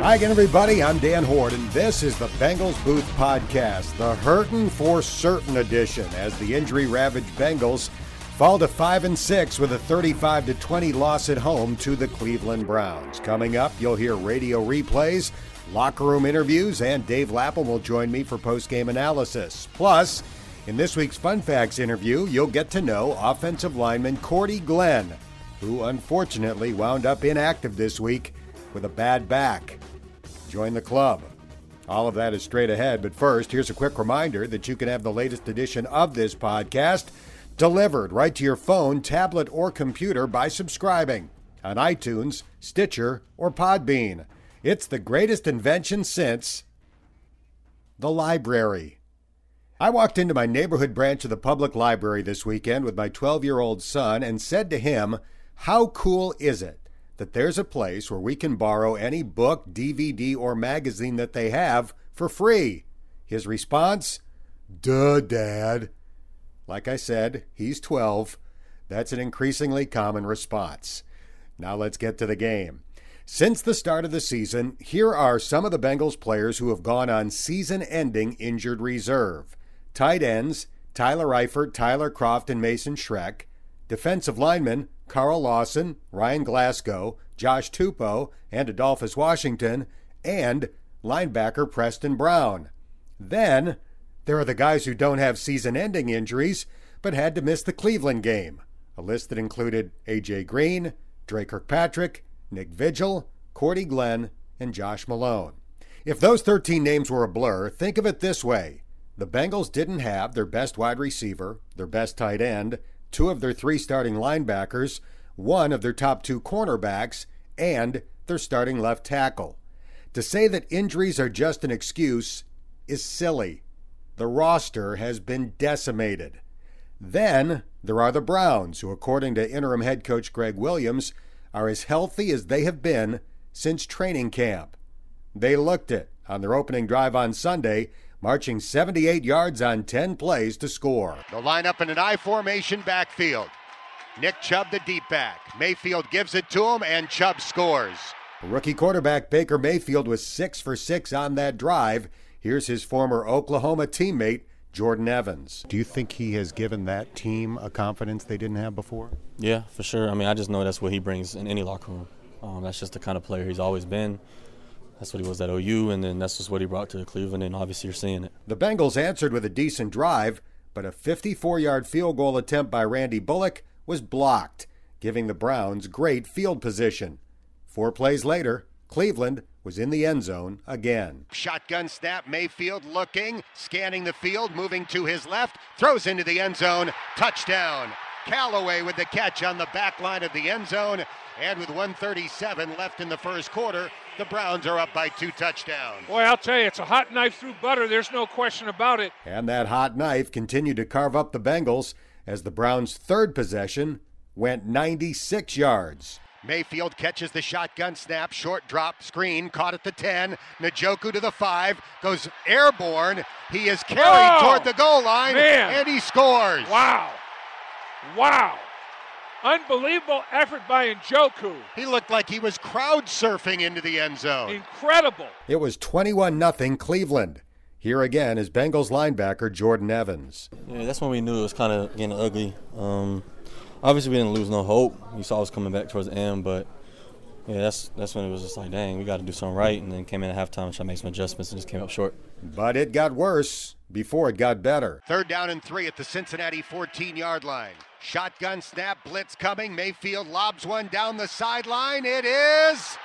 Hi again, everybody. I'm Dan Hoard, and this is the Bengals Booth Podcast, the Hurtin' for Certain edition, as the injury-ravaged Bengals fall to five and six with a 35 to 20 loss at home to the Cleveland Browns. Coming up, you'll hear radio replays, locker room interviews, and Dave Lapham will join me for post-game analysis. Plus, in this week's Fun Facts interview, you'll get to know offensive lineman Cordy Glenn, who unfortunately wound up inactive this week with a bad back. Join the club. All of that is straight ahead, but first, here's a quick reminder that you can have the latest edition of this podcast delivered right to your phone, tablet, or computer by subscribing on iTunes, Stitcher, or Podbean. It's the greatest invention since the library. I walked into my neighborhood branch of the public library this weekend with my 12 year old son and said to him, How cool is it that there's a place where we can borrow any book, DVD, or magazine that they have for free? His response, Duh, Dad. Like I said, he's 12. That's an increasingly common response. Now let's get to the game. Since the start of the season, here are some of the Bengals players who have gone on season ending injured reserve. Tight ends Tyler Eifert, Tyler Kroft, and Mason Schreck. Defensive linemen Carl Lawson, Ryan Glasgow, Josh Tupou, and Adolphus Washington. And linebacker Preston Brown. Then there are the guys who don't have season ending injuries but had to miss the Cleveland game. A list that included A.J. Green, Dre Kirkpatrick, Nick Vigil, Cordy Glenn, and Josh Malone. If those 13 names were a blur, think of it this way the Bengals didn't have their best wide receiver, their best tight end, two of their three starting linebackers, one of their top two cornerbacks, and their starting left tackle. To say that injuries are just an excuse is silly. The roster has been decimated. Then there are the Browns, who, according to interim head coach Gregg Williams, are as healthy as they have been since training camp. They looked it on their opening drive on Sunday marching 78 yards on 10 plays to score. They'll line up in an I formation backfield. Nick Chubb, the deep back. Mayfield gives it to him, and Chubb scores. Rookie quarterback Baker Mayfield was six for six on that drive. Here's his former Oklahoma teammate, Jordan Evans. Do you think he has given that team a confidence they didn't have before? Yeah, for sure. I mean, I just know that's what he brings in any locker room. Um, that's just the kind of player he's always been. That's what he was at OU, and then that's just what he brought to Cleveland, and obviously you're seeing it. The Bengals answered with a decent drive, but a 54 yard field goal attempt by Randy Bullock was blocked, giving the Browns great field position. Four plays later, Cleveland was in the end zone again. Shotgun snap, Mayfield looking, scanning the field, moving to his left, throws into the end zone, touchdown. Callaway with the catch on the back line of the end zone, and with 137 left in the first quarter, the Browns are up by two touchdowns. Boy, I'll tell you, it's a hot knife through butter. There's no question about it. And that hot knife continued to carve up the Bengals as the Browns' third possession went 96 yards. Mayfield catches the shotgun snap, short drop, screen, caught at the 10. Njoku to the 5, goes airborne. He is carried Oh, toward the goal line, man. and he scores. Wow. Wow. Unbelievable effort by Njoku. He looked like he was crowd surfing into the end zone. Incredible. It was 21 0 Cleveland. Here again is Bengals linebacker Jordan Evans. Yeah, that's when we knew it was kind of getting ugly. Um, obviously, we didn't lose no hope. You saw us coming back towards the end, but yeah, that's that's when it was just like, dang, we got to do something right. And then came in at halftime, tried to make some adjustments, and just came up short. But it got worse before it got better. Third down and three at the Cincinnati 14 yard line. Shotgun snap, blitz coming. Mayfield lobs one down the sideline. It is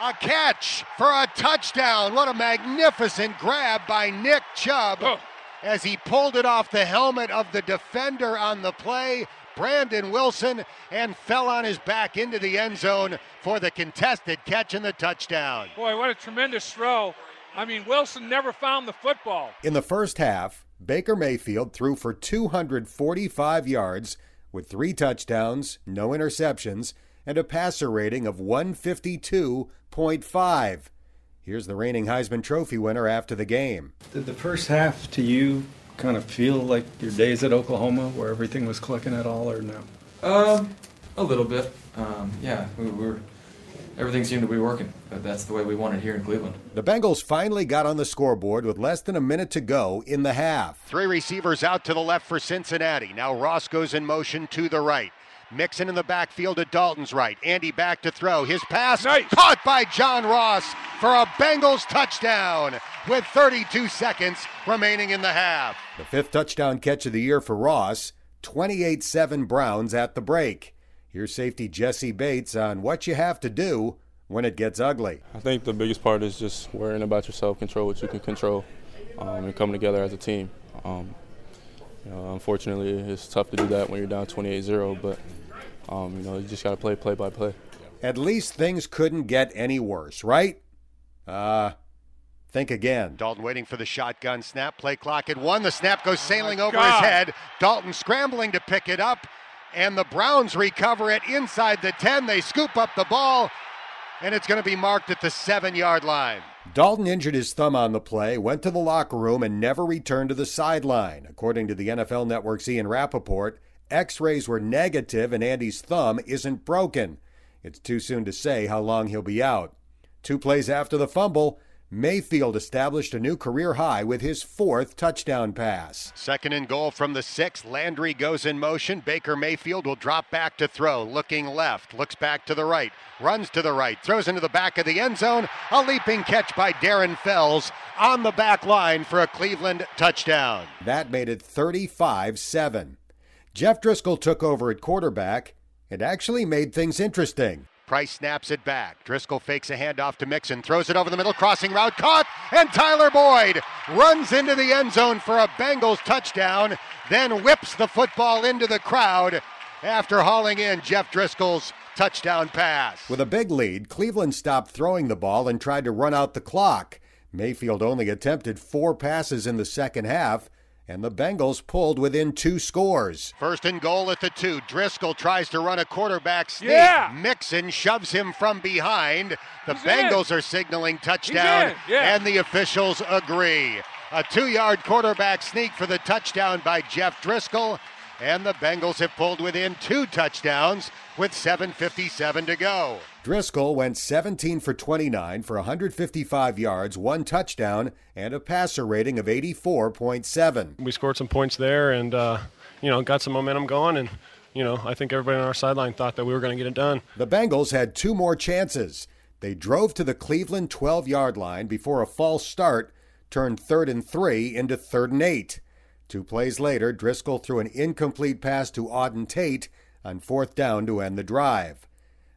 a catch for a touchdown. What a magnificent grab by Nick Chubb Oh. as he pulled it off the helmet of the defender on the play. Brandon Wilson and fell on his back into the end zone for the contested catch and the touchdown. Boy, what a tremendous throw. I mean, Wilson never found the football. In the first half, Baker Mayfield threw for 245 yards with three touchdowns, no interceptions, and a passer rating of 152.5. Here's the reigning Heisman Trophy winner after the game. Did the first half to you kind of feel like your days at Oklahoma where everything was clicking at all or no? Um, a little bit. Um, yeah, we were. everything seemed to be working. but That's the way we wanted here in Cleveland. The Bengals finally got on the scoreboard with less than a minute to go in the half. Three receivers out to the left for Cincinnati. Now Ross goes in motion to the right. Mixon in the backfield at Dalton's right. Andy back to throw. His pass nice. caught by John Ross for a Bengals touchdown with 32 seconds remaining in the half. The fifth touchdown catch of the year for Ross, 28 7 Browns at the break. Here's safety Jessie Bates on what you have to do when it gets ugly. I think the biggest part is just worrying about yourself, control what you can control, um, and coming together as a team. Um, you know, unfortunately, it's tough to do that when you're down 28-0, but um, you know, you just got to play play by play. At least things couldn't get any worse, right? Uh, think again. Dalton waiting for the shotgun snap. Play clock at one. The snap goes oh sailing oh over God. his head. Dalton scrambling to pick it up, and the Browns recover it inside the 10. They scoop up the ball, and it's going to be marked at the seven yard line. Dalton injured his thumb on the play, went to the locker room, and never returned to the sideline. According to the NFL Network's Ian Rapoport, x rays were negative and Andy's thumb isn't broken. It's too soon to say how long he'll be out. Two plays after the fumble, Mayfield established a new career high with his fourth touchdown pass. Second and goal from the six. Landry goes in motion. Baker Mayfield will drop back to throw. Looking left, looks back to the right, runs to the right, throws into the back of the end zone. A leaping catch by Darren Fells on the back line for a Cleveland touchdown. That made it 35 7. Jeff Driskel took over at quarterback and actually made things interesting. Price snaps it back. Driskel fakes a handoff to Mixon, throws it over the middle, crossing route, caught, and Tyler Boyd runs into the end zone for a Bengals touchdown, then whips the football into the crowd after hauling in Jeff Driskel's touchdown pass. With a big lead, Cleveland stopped throwing the ball and tried to run out the clock. Mayfield only attempted four passes in the second half, and the Bengals pulled within two scores. First and goal at the two. Driskel tries to run a quarterback sneak. Yeah. Mixon shoves him from behind. The He's Bengals in. are signaling touchdown, yeah. and the officials agree. A two yard quarterback sneak for the touchdown by Jeff Driskel, and the Bengals have pulled within two touchdowns with 7.57 to go. Driskel went 17 for 29 for 155 yards, one touchdown, and a passer rating of 84.7. we scored some points there and uh, you know got some momentum going and you know i think everybody on our sideline thought that we were going to get it done The Bengals had two more chances. They drove to the Cleveland 12 yard line before a false start turned third and three into third and eight. Two plays later, Driskel threw an incomplete pass to Auden Tate on fourth down to end the drive.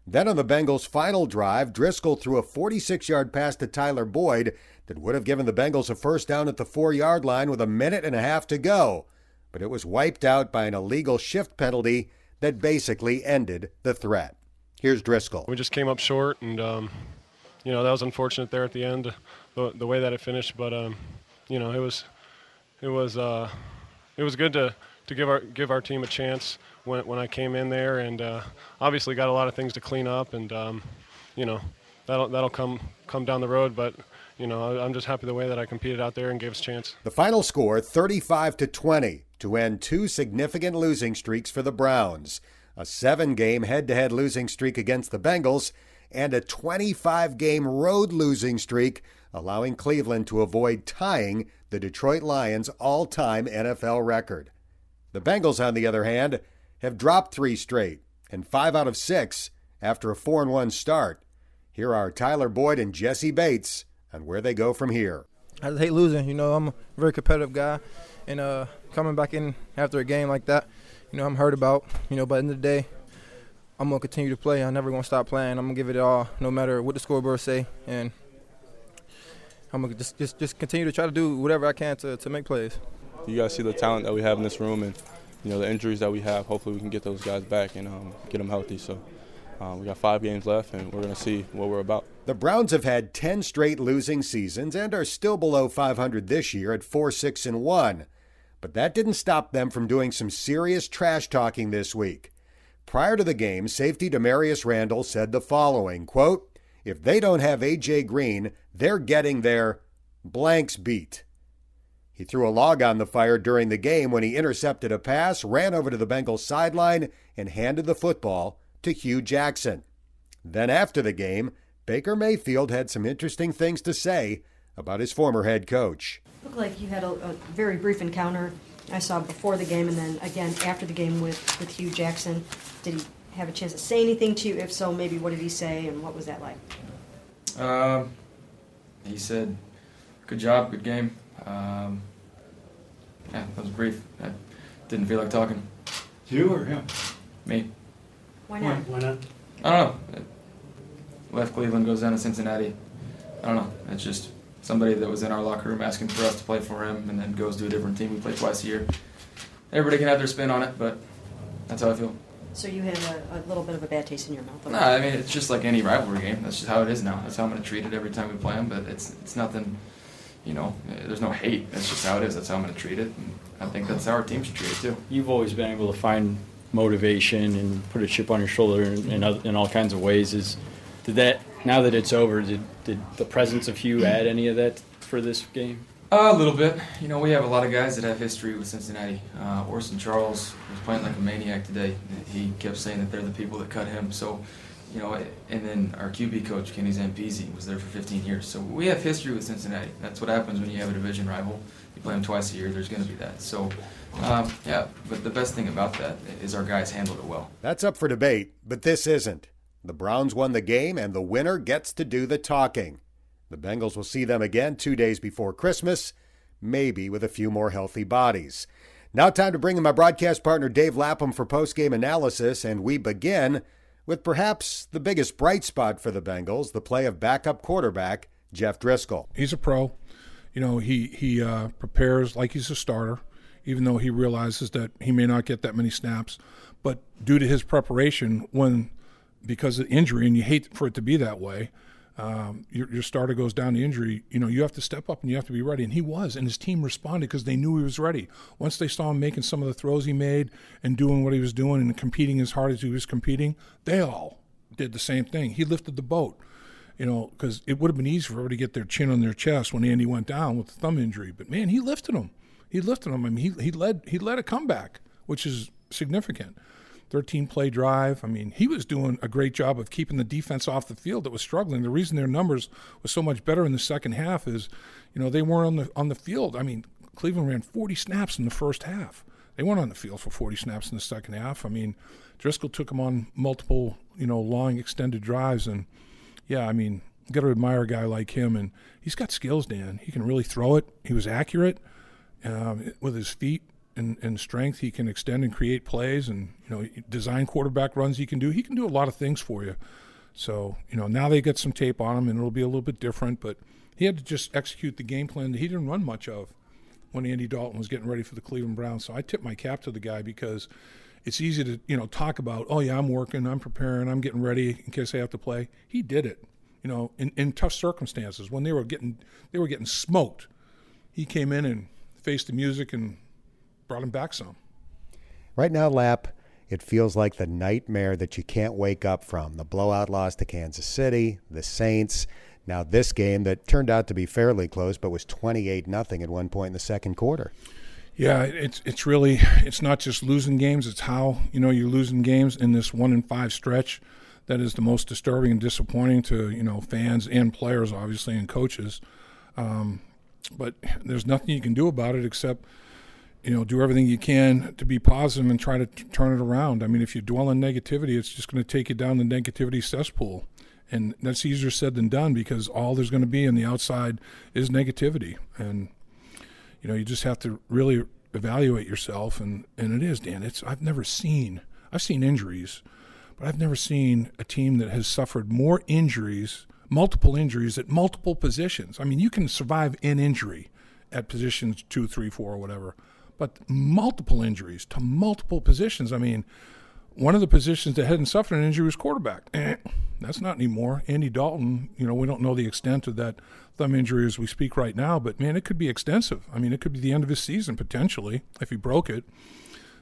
Then on the Bengals' final drive, Driskel threw a 46 yard pass to Tyler Boyd that would have given the Bengals a first down at the four yard line with a minute and a half to go. But it was wiped out by an illegal shift penalty that basically ended the threat. Here's Driskel. we just came up short and um, you know that was unfortunate there at the end the, the way that it finished but um, you know it was it was uh, it was good to, to give our give our team a chance when, when I came in there and uh, obviously got a lot of things to clean up and um, you know that'll that'll come come down the road but you know I'm just happy the way that I competed out there and gave us a chance The final score 35 to 20 to end two significant losing streaks for the Browns. A 7-game head-to-head losing streak against the Bengals and a 25-game road losing streak allowing Cleveland to avoid tying the Detroit Lions all-time NFL record. The Bengals on the other hand have dropped 3 straight and 5 out of 6 after a four-and-one start. Here are Tyler Boyd and Jessie Bates on where they go from here. I hate losing. You know, I'm a very competitive guy, and uh, coming back in after a game like that, you know, I'm hurt about. You know, but end of the day, I'm gonna continue to play. I'm never gonna stop playing. I'm gonna give it all, no matter what the scoreboard say, and I'm gonna just just just continue to try to do whatever I can to, to make plays. You guys see the talent that we have in this room, and you know the injuries that we have. Hopefully, we can get those guys back and um, get them healthy. So um, we got five games left, and we're gonna see what we're about. The Browns have had 10 straight losing seasons and are still below 500 this year at 4 6 and 1. But that didn't stop them from doing some serious trash talking this week. Prior to the game, safety Damarious Randall said the following quote, If they don't have A.J. Green, they're getting their blanks beat. He threw a log on the fire during the game when he intercepted a pass, ran over to the Bengals sideline, and handed the football to Hue Jackson. Then after the game, Baker Mayfield had some interesting things to say about his former head coach. Looked like you had a, a very brief encounter I saw before the game and then again after the game with, with Hue Jackson. Did he have a chance to say anything to you? If so, maybe what did he say and what was that like? Um, he said, "Good job, good game." Um, yeah, that was brief. I didn't feel like talking. You or him? Me. Why not? Why not? I don't know. Left Cleveland, goes down to Cincinnati. I don't know. It's just somebody that was in our locker room asking for us to play for him, and then goes to a different team. We play twice a year. Everybody can have their spin on it, but that's how I feel. So you had a, a little bit of a bad taste in your mouth. No, I mean it's just like any rivalry game. That's just how it is now. That's how I'm going to treat it every time we play them. But it's it's nothing, you know. There's no hate. That's just how it is. That's how I'm going to treat it. And I think that's how our team should treat it too. You've always been able to find motivation and put a chip on your shoulder in, in, other, in all kinds of ways. Is did that now that it's over? Did did the presence of Hue add any of that for this game? A little bit. You know, we have a lot of guys that have history with Cincinnati. Uh, Orson Charles was playing like a maniac today. He kept saying that they're the people that cut him. So, you know, and then our QB coach, Kenny Zampese, was there for 15 years. So we have history with Cincinnati. That's what happens when you have a division rival. You play them twice a year, there's going to be that. So, um, yeah, but the best thing about that is our guys handled it well. That's up for debate, but this isn't. The Browns won the game, and the winner gets to do the talking. The Bengals will see them again two days before Christmas, maybe with a few more healthy bodies. Now, time to bring in my broadcast partner Dave Lapham for post-game analysis, and we begin with perhaps the biggest bright spot for the Bengals, the play of backup quarterback Jeff Driskel. He's a pro. You know, he he uh, prepares like he's a starter, even though he realizes that he may not get that many snaps. But due to his preparation, when because of injury, and you hate for it to be that way, um, your, your starter goes down to injury, you know, you have to step up and you have to be ready. And he was, and his team responded because they knew he was ready. Once they saw him making some of the throws he made and doing what he was doing and competing as hard as he was competing, they all did the same thing. He lifted the boat, you know, because it would have been easy for everybody to get their chin on their chest when Andy went down with the thumb injury. But man, he lifted him. He lifted him. I mean, he, he led he led a comeback, which is significant. 13 play drive. I mean, he was doing a great job of keeping the defense off the field that was struggling. The reason their numbers was so much better in the second half is, you know, they weren't on the on the field. I mean, Cleveland ran 40 snaps in the first half. They weren't on the field for 40 snaps in the second half. I mean, Driskel took them on multiple, you know, long extended drives and yeah, I mean, got to admire a guy like him and he's got skills, Dan. He can really throw it. He was accurate um, with his feet and, and strength. He can extend and create plays and, you know, design quarterback runs he can do. He can do a lot of things for you. So, you know, now they get some tape on him and it'll be a little bit different, but he had to just execute the game plan that he didn't run much of when Andy Dalton was getting ready for the Cleveland Browns. So I tip my cap to the guy because it's easy to, you know, talk about, oh yeah, I'm working, I'm preparing, I'm getting ready in case I have to play. He did it. You know, in, in tough circumstances when they were getting they were getting smoked. He came in and faced the music and brought him back some. Right now, Lap, it feels like the nightmare that you can't wake up from. The blowout loss to Kansas City, the Saints. Now this game that turned out to be fairly close, but was 28 nothing at one point in the second quarter. Yeah, it's it's really it's not just losing games; it's how you know you're losing games in this one in five stretch. That is the most disturbing and disappointing to you know fans and players, obviously, and coaches. Um, but there's nothing you can do about it except you know, do everything you can to be positive and try to t- turn it around. I mean, if you dwell on negativity, it's just going to take you down the negativity cesspool. And that's easier said than done because all there's going to be on the outside is negativity. And, you know, you just have to really evaluate yourself. And, and it is, Dan. It's, I've never seen, I've seen injuries, but I've never seen a team that has suffered more injuries, multiple injuries at multiple positions. I mean, you can survive an injury at positions two, three, four, or whatever but multiple injuries to multiple positions. I mean, one of the positions that hadn't suffered an injury was quarterback. Eh, that's not anymore. Andy Dalton, you know, we don't know the extent of that thumb injury as we speak right now, but man, it could be extensive. I mean, it could be the end of his season potentially if he broke it.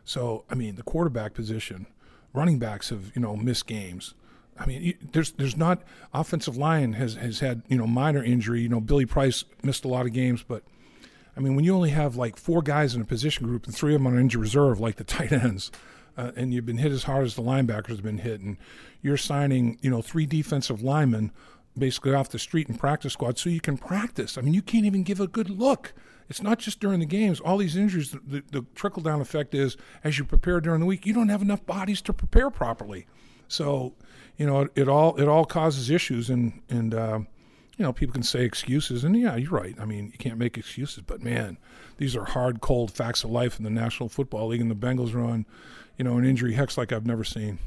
So, I mean, the quarterback position, running backs have, you know, missed games. I mean, there's there's not offensive line has has had you know minor injury. You know, Billy Price missed a lot of games, but I mean, when you only have like four guys in a position group and three of them on injured reserve, like the tight ends, uh, and you've been hit as hard as the linebackers have been hit, and you're signing, you know, three defensive linemen basically off the street in practice squad so you can practice. I mean, you can't even give a good look. It's not just during the games. All these injuries, the, the, the trickle down effect is as you prepare during the week, you don't have enough bodies to prepare properly. So, you know, it, it all it all causes issues, and and uh, you know, people can say excuses, and yeah, you're right. I mean, you can't make excuses, but man, these are hard, cold facts of life in the National Football League, and the Bengals are on, you know, an injury hex like I've never seen.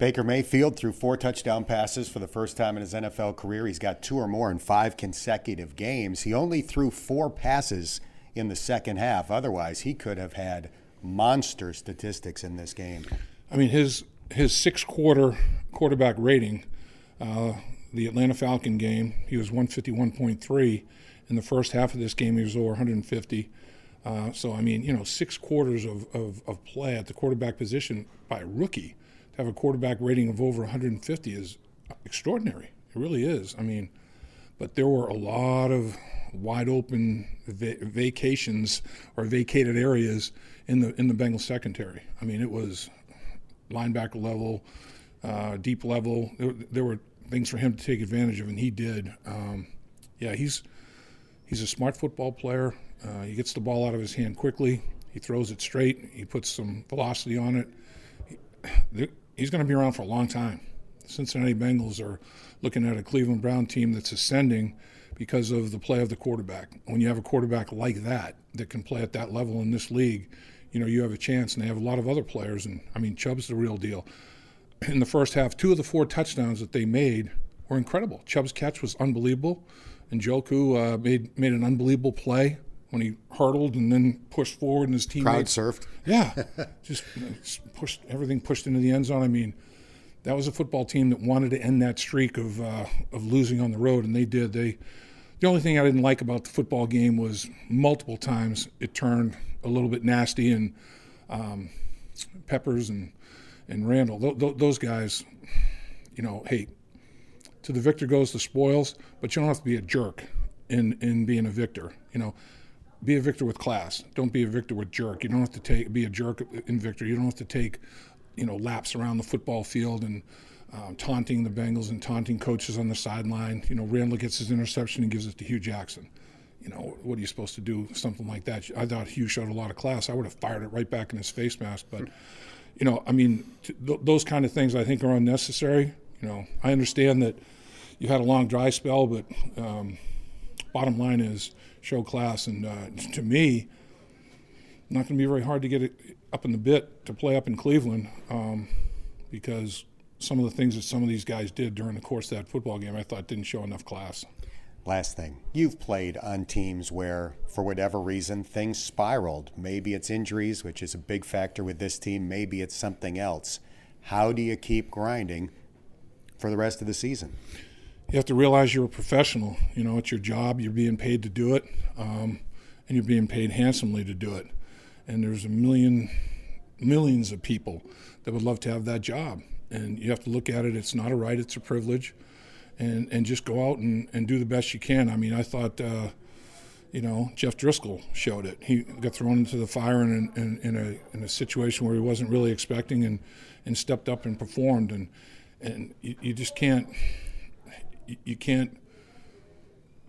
Baker Mayfield threw four touchdown passes for the first time in his NFL career. He's got two or more in five consecutive games. He only threw four passes in the second half. Otherwise, he could have had monster statistics in this game. I mean, his his six quarter quarterback rating, uh, the Atlanta Falcon game, he was 151.3. In the first half of this game, he was over 150. Uh, so, I mean, you know, six quarters of, of, of play at the quarterback position by a rookie to have a quarterback rating of over 150 is extraordinary. It really is. I mean, but there were a lot of wide open va- vacations or vacated areas in the in the Bengals secondary. I mean, it was linebacker level, uh, deep level. There, there, were things for him to take advantage of, and he did. Um, yeah, he's he's a smart football player. Uh, he gets the ball out of his hand quickly. He throws it straight. He puts some velocity on it. He, he's going to be around for a long time. The Cincinnati Bengals are looking at a Cleveland Brown team that's ascending because of the play of the quarterback. When you have a quarterback like that that can play at that level in this league, you know you have a chance. And they have a lot of other players. And I mean, Chubb's the real deal. In the first half, two of the four touchdowns that they made were incredible. Chubb's catch was unbelievable, and Njoku uh, made made an unbelievable play when he hurdled and then pushed forward and his teammates crowd surfed. Yeah, just pushed everything pushed into the end zone. I mean, that was a football team that wanted to end that streak of uh, of losing on the road, and they did. They the only thing I didn't like about the football game was multiple times it turned a little bit nasty, and um, Peppers and and Randall, th- th- those guys, you know, hey, to the victor goes the spoils, but you don't have to be a jerk in in being a victor. You know, be a victor with class. Don't be a victor with jerk. You don't have to take be a jerk in victor. You don't have to take, you know, laps around the football field and um, taunting the Bengals and taunting coaches on the sideline. You know, Randall gets his interception and gives it to Hue Jackson. You know, what are you supposed to do? Something like that. I thought Hue showed a lot of class. I would have fired it right back in his face mask. But, you know, I mean, th- those kind of things I think are unnecessary. You know, I understand that you had a long dry spell, but um, bottom line is show class. And uh, to me, not going to be very hard to get it up in the bit to play up in Cleveland um, because some of the things that some of these guys did during the course of that football game, I thought didn't show enough class. Last thing, you've played on teams where, for whatever reason, things spiraled. Maybe it's injuries, which is a big factor with this team. Maybe it's something else. How do you keep grinding for the rest of the season? you have to realize you're a professional. You know, it's your job. You're being paid to do it, um, and you're being paid handsomely to do it. And there's a million, millions of people that would love to have that job. And you have to look at it. It's not a right. It's a privilege, and and just go out and, and do the best you can. I mean, I thought. Uh, you know, Jeff Driskel showed it. He got thrown into the fire in, in, in, a, in a situation where he wasn't really expecting and, and stepped up and performed. And, and you, you just can't, you, you can't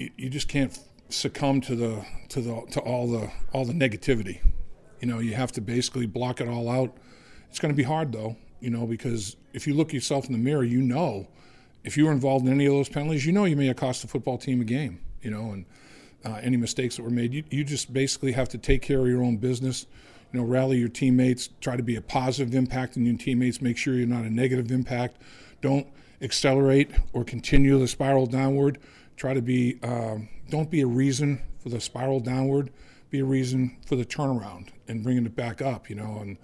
you, you just can't succumb to the to the to all the all the negativity. You know, you have to basically block it all out. It's going to be hard though, you know, because if you look yourself in the mirror, you know, if you were involved in any of those penalties, you know you may have cost the football team a game, you know, and uh, any mistakes that were made. You, you just basically have to take care of your own business, you know, rally your teammates, try to be a positive impact on your teammates, make sure you're not a negative impact. Don't accelerate or continue the spiral downward. Try to be, um, don't be a reason for the spiral downward. Be a reason for the turnaround and bringing it back up. You know, and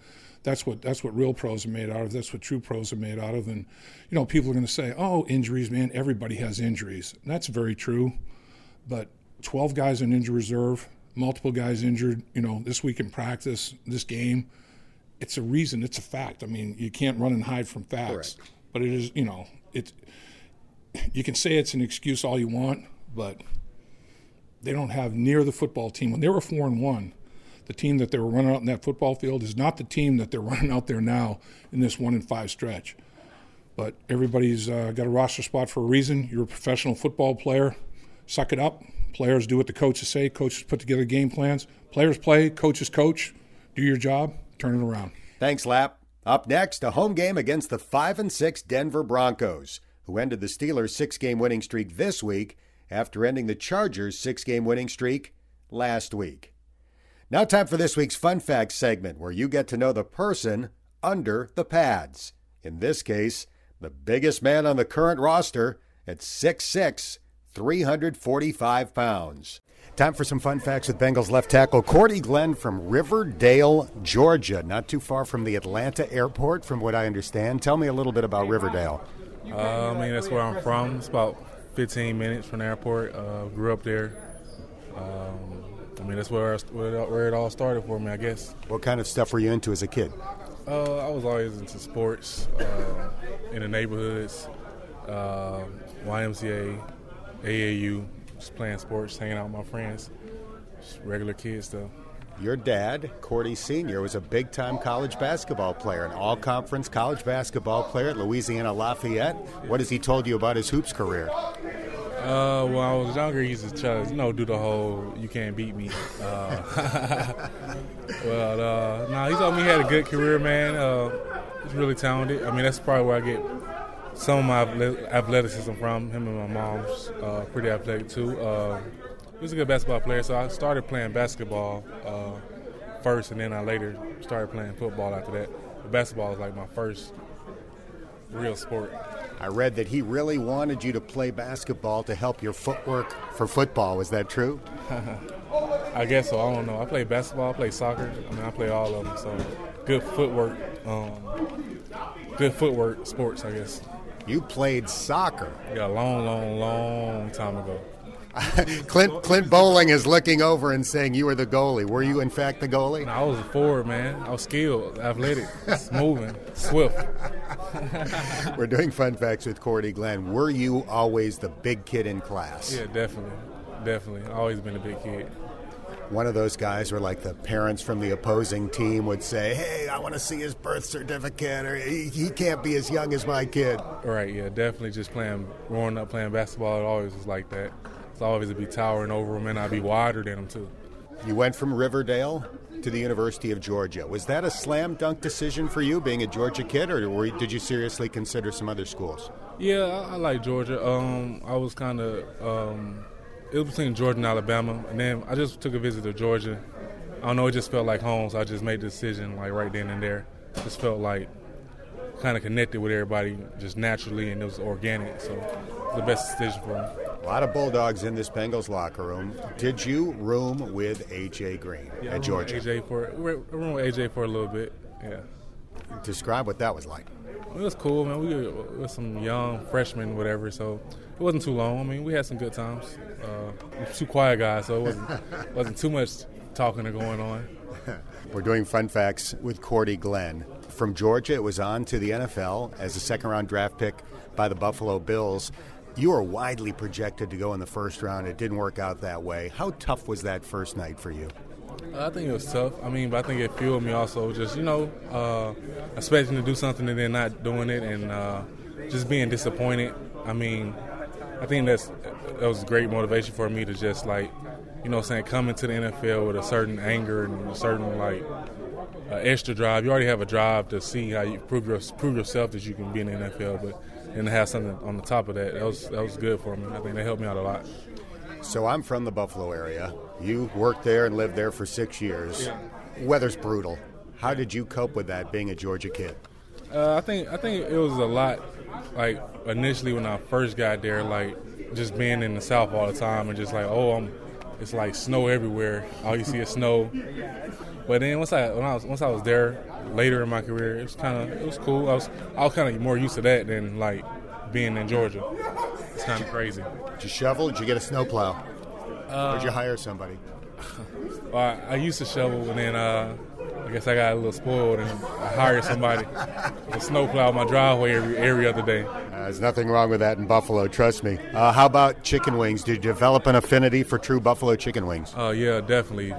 that's what that's what real pros are made out of. That's what true pros are made out of. And you know, people are going to say, "Oh, injuries, man. Everybody has injuries." And that's very true. But 12 guys in injury reserve, multiple guys injured. You know, this week in practice, this game, it's a reason. It's a fact. I mean, you can't run and hide from facts. Correct. But it is, you know, it you can say it's an excuse all you want, but they don't have near the football team. When they were four and one, the team that they were running out in that football field is not the team that they're running out there now in this one in five stretch. But everybody's uh, got a roster spot for a reason. You're a professional football player. Suck it up. Players do what the coaches say. Coaches put together game plans. Players play. Coaches coach. Do your job. Turn it around. Thanks, Lap. Up next, a home game against the 5 and 6 Denver Broncos, who ended the Steelers' six game winning streak this week after ending the Chargers' six game winning streak last week. Now, time for this week's Fun Facts segment, where you get to know the person under the pads. In this case, the biggest man on the current roster at 6'6, 345 pounds. Time for some fun facts with Bengals left tackle Cordy Glenn from Riverdale, Georgia, not too far from the Atlanta airport, from what I understand. Tell me a little bit about Riverdale. Uh, I mean, that's where I'm from. It's about 15 minutes from the airport. Uh, grew up there. Um, I mean, that's where, where it all started for me, I guess. What kind of stuff were you into as a kid? Uh, I was always into sports uh, in the neighborhoods, uh, YMCA, AAU, just playing sports, hanging out with my friends, just regular kids stuff. Your dad, Cordy Sr., was a big time college basketball player, an all conference college basketball player at Louisiana Lafayette. What has he told you about his hoops career? Uh, when I was younger, he used to try you know, do the whole "you can't beat me." Uh, well, uh, no, he told me he had a good career, man. Uh, he's really talented. I mean, that's probably where I get some of my athleticism from. Him and my mom's uh, pretty athletic too. Uh, he was a good basketball player, so I started playing basketball uh, first, and then I later started playing football after that. But basketball was like my first real sport. I read that he really wanted you to play basketball to help your footwork for football. Was that true? I guess so. I don't know. I play basketball. I play soccer. I mean, I play all of them. So good footwork. Um, good footwork sports, I guess. You played soccer. Yeah, a long, long, long time ago. Clint Clint Boling is looking over and saying you were the goalie. Were you in fact the goalie? No, I was a forward, man. I was skilled, athletic, moving, swift. We're doing fun facts with Cordy Glenn. Were you always the big kid in class? Yeah, definitely, definitely. Always been a big kid one of those guys where like the parents from the opposing team would say, "Hey, I want to see his birth certificate," or "He, he can't be as young as my kid." Right. Yeah. Definitely. Just playing, growing up playing basketball, it always was like that. It's always to be towering over them, and I'd be wider than him too. You went from Riverdale to the University of Georgia. Was that a slam dunk decision for you, being a Georgia kid, or did you seriously consider some other schools? Yeah, I, I like Georgia. Um, I was kind of. Um, it was between Georgia and Alabama, and then I just took a visit to Georgia. I don't know, it just felt like home, so I just made the decision like right then and there. Just felt like kind of connected with everybody just naturally, and it was organic, so it was the best decision for me. A lot of Bulldogs in this Bengals locker room. Did you room with AJ Green yeah, at Georgia? AJ for room with AJ for a little bit. Yeah. Describe what that was like. It was cool, man. We were some young freshmen, whatever. So it wasn't too long. I mean, we had some good times. Uh, two quiet guys, so it wasn't wasn't too much talking or going on. We're doing fun facts with Cordy Glenn from Georgia. It was on to the NFL as a second round draft pick by the Buffalo Bills. You were widely projected to go in the first round. It didn't work out that way. How tough was that first night for you? I think it was tough. I mean, but I think it fueled me also. Just you know, uh, expecting to do something and then not doing it, and uh, just being disappointed. I mean, I think that's that was great motivation for me to just like, you know, saying coming to the NFL with a certain anger and a certain like uh, extra drive. You already have a drive to see how you prove your, prove yourself that you can be in the NFL, but then to have something on the top of that, that was that was good for me. I think that helped me out a lot. So I'm from the Buffalo area. You worked there and lived there for six years. Yeah. Weather's brutal. How did you cope with that being a Georgia kid? Uh, I think I think it was a lot. Like initially when I first got there, like just being in the South all the time and just like, oh, I'm. It's like snow everywhere. All you see is snow. But then once I when I was once I was there later in my career, it was kind of it was cool. I was I was kind of more used to that than like being in Georgia. It's kind of crazy. Did you shovel? Did you get a snowplow? Uh, or did you hire somebody? well, I, I, used to shovel, and then uh, I guess I got a little spoiled, and I hired somebody to snowplow my driveway every every other day. Uh, there's nothing wrong with that in Buffalo, trust me. Uh, how about chicken wings? Did you develop an affinity for true Buffalo chicken wings? Oh yeah, definitely.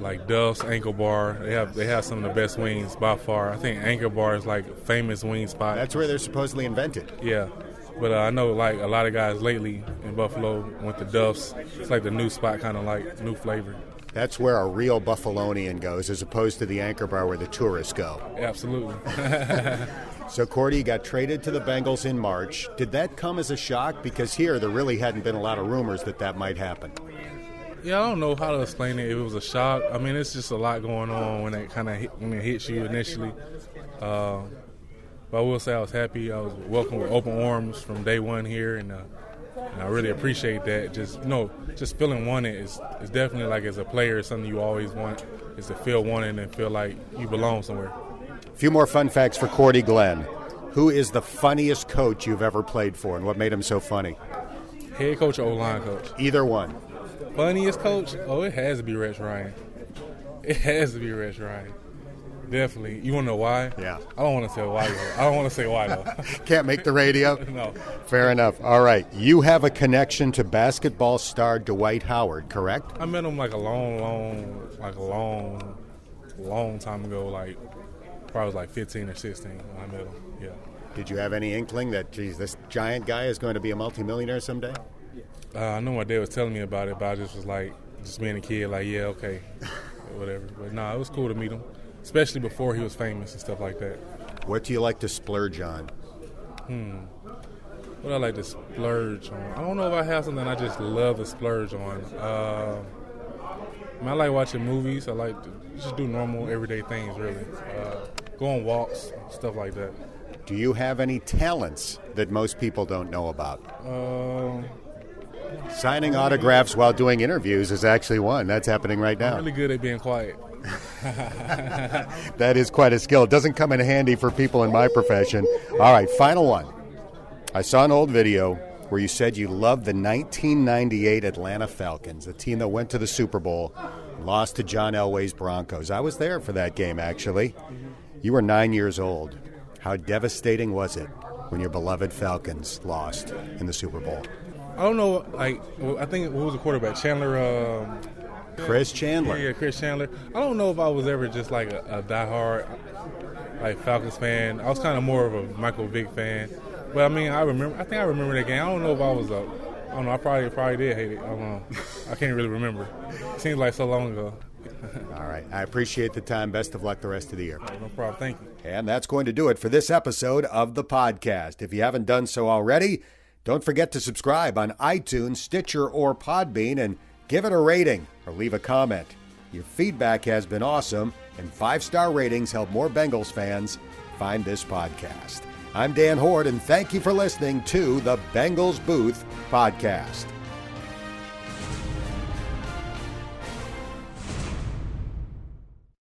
Like Duff's Anchor Bar. They have they have some of the best wings by far. I think Anchor Bar is like famous wing spot. That's where they're supposedly invented. Yeah. But uh, I know like a lot of guys lately in Buffalo went to Duff's. It's like the new spot, kind of like new flavor. That's where a real Buffalonian goes, as opposed to the Anchor Bar where the tourists go. Absolutely. so Cordy got traded to the Bengals in March. Did that come as a shock? Because here there really hadn't been a lot of rumors that that might happen. Yeah, I don't know how to explain it. If it was a shock, I mean, it's just a lot going on when it kind of when it hits you initially. Uh, but I will say I was happy. I was welcomed with open arms from day one here, and, uh, and I really appreciate that. Just you know, just feeling wanted is is definitely like as a player, something you always want is to feel wanted and feel like you belong somewhere. A few more fun facts for Cordy Glenn. Who is the funniest coach you've ever played for, and what made him so funny? Head coach or O line coach? Either one. Funniest coach? Oh, it has to be Rex Ryan. It has to be Rex Ryan. Definitely. You want to know why? Yeah. I don't want to say why. Though. I don't want to say why though. Can't make the radio. no. Fair enough. All right. You have a connection to basketball star Dwight Howard, correct? I met him like a long, long, like a long, long time ago. Like probably was like 15 or 16 when I met him. Yeah. Did you have any inkling that, geez, this giant guy is going to be a multimillionaire someday? Uh, I know my dad was telling me about it, but I just was like, just being a kid, like, yeah, okay, whatever. But no, nah, it was cool to meet him especially before he was famous and stuff like that. What do you like to splurge on? Hmm. What I like to splurge on? I don't know if I have something I just love to splurge on. Uh, I, mean, I like watching movies. I like to just do normal, everyday things, really. Uh, go on walks, stuff like that. Do you have any talents that most people don't know about? Uh, Signing autographs while doing interviews is actually one. That's happening right now. I'm really good at being quiet. that is quite a skill. It doesn't come in handy for people in my profession. All right, final one. I saw an old video where you said you loved the 1998 Atlanta Falcons, a team that went to the Super Bowl, lost to John Elway's Broncos. I was there for that game, actually. You were nine years old. How devastating was it when your beloved Falcons lost in the Super Bowl? I don't know. Like, I think who was the quarterback? Chandler. Um, Chris Chandler. Yeah, yeah, Chris Chandler. I don't know if I was ever just like a, a diehard like Falcons fan. I was kind of more of a Michael Vick fan. But I mean, I remember. I think I remember that game. I don't know if I was a. I don't know. I probably probably did hate it. I don't know. I can't really remember. It seems like so long ago. All right. I appreciate the time. Best of luck the rest of the year. No problem. Thank you. And that's going to do it for this episode of the podcast. If you haven't done so already, don't forget to subscribe on iTunes, Stitcher, or Podbean and give it a rating or leave a comment. Your feedback has been awesome, and five star ratings help more Bengals fans find this podcast. I'm Dan Hoard, and thank you for listening to the Bengals Booth Podcast.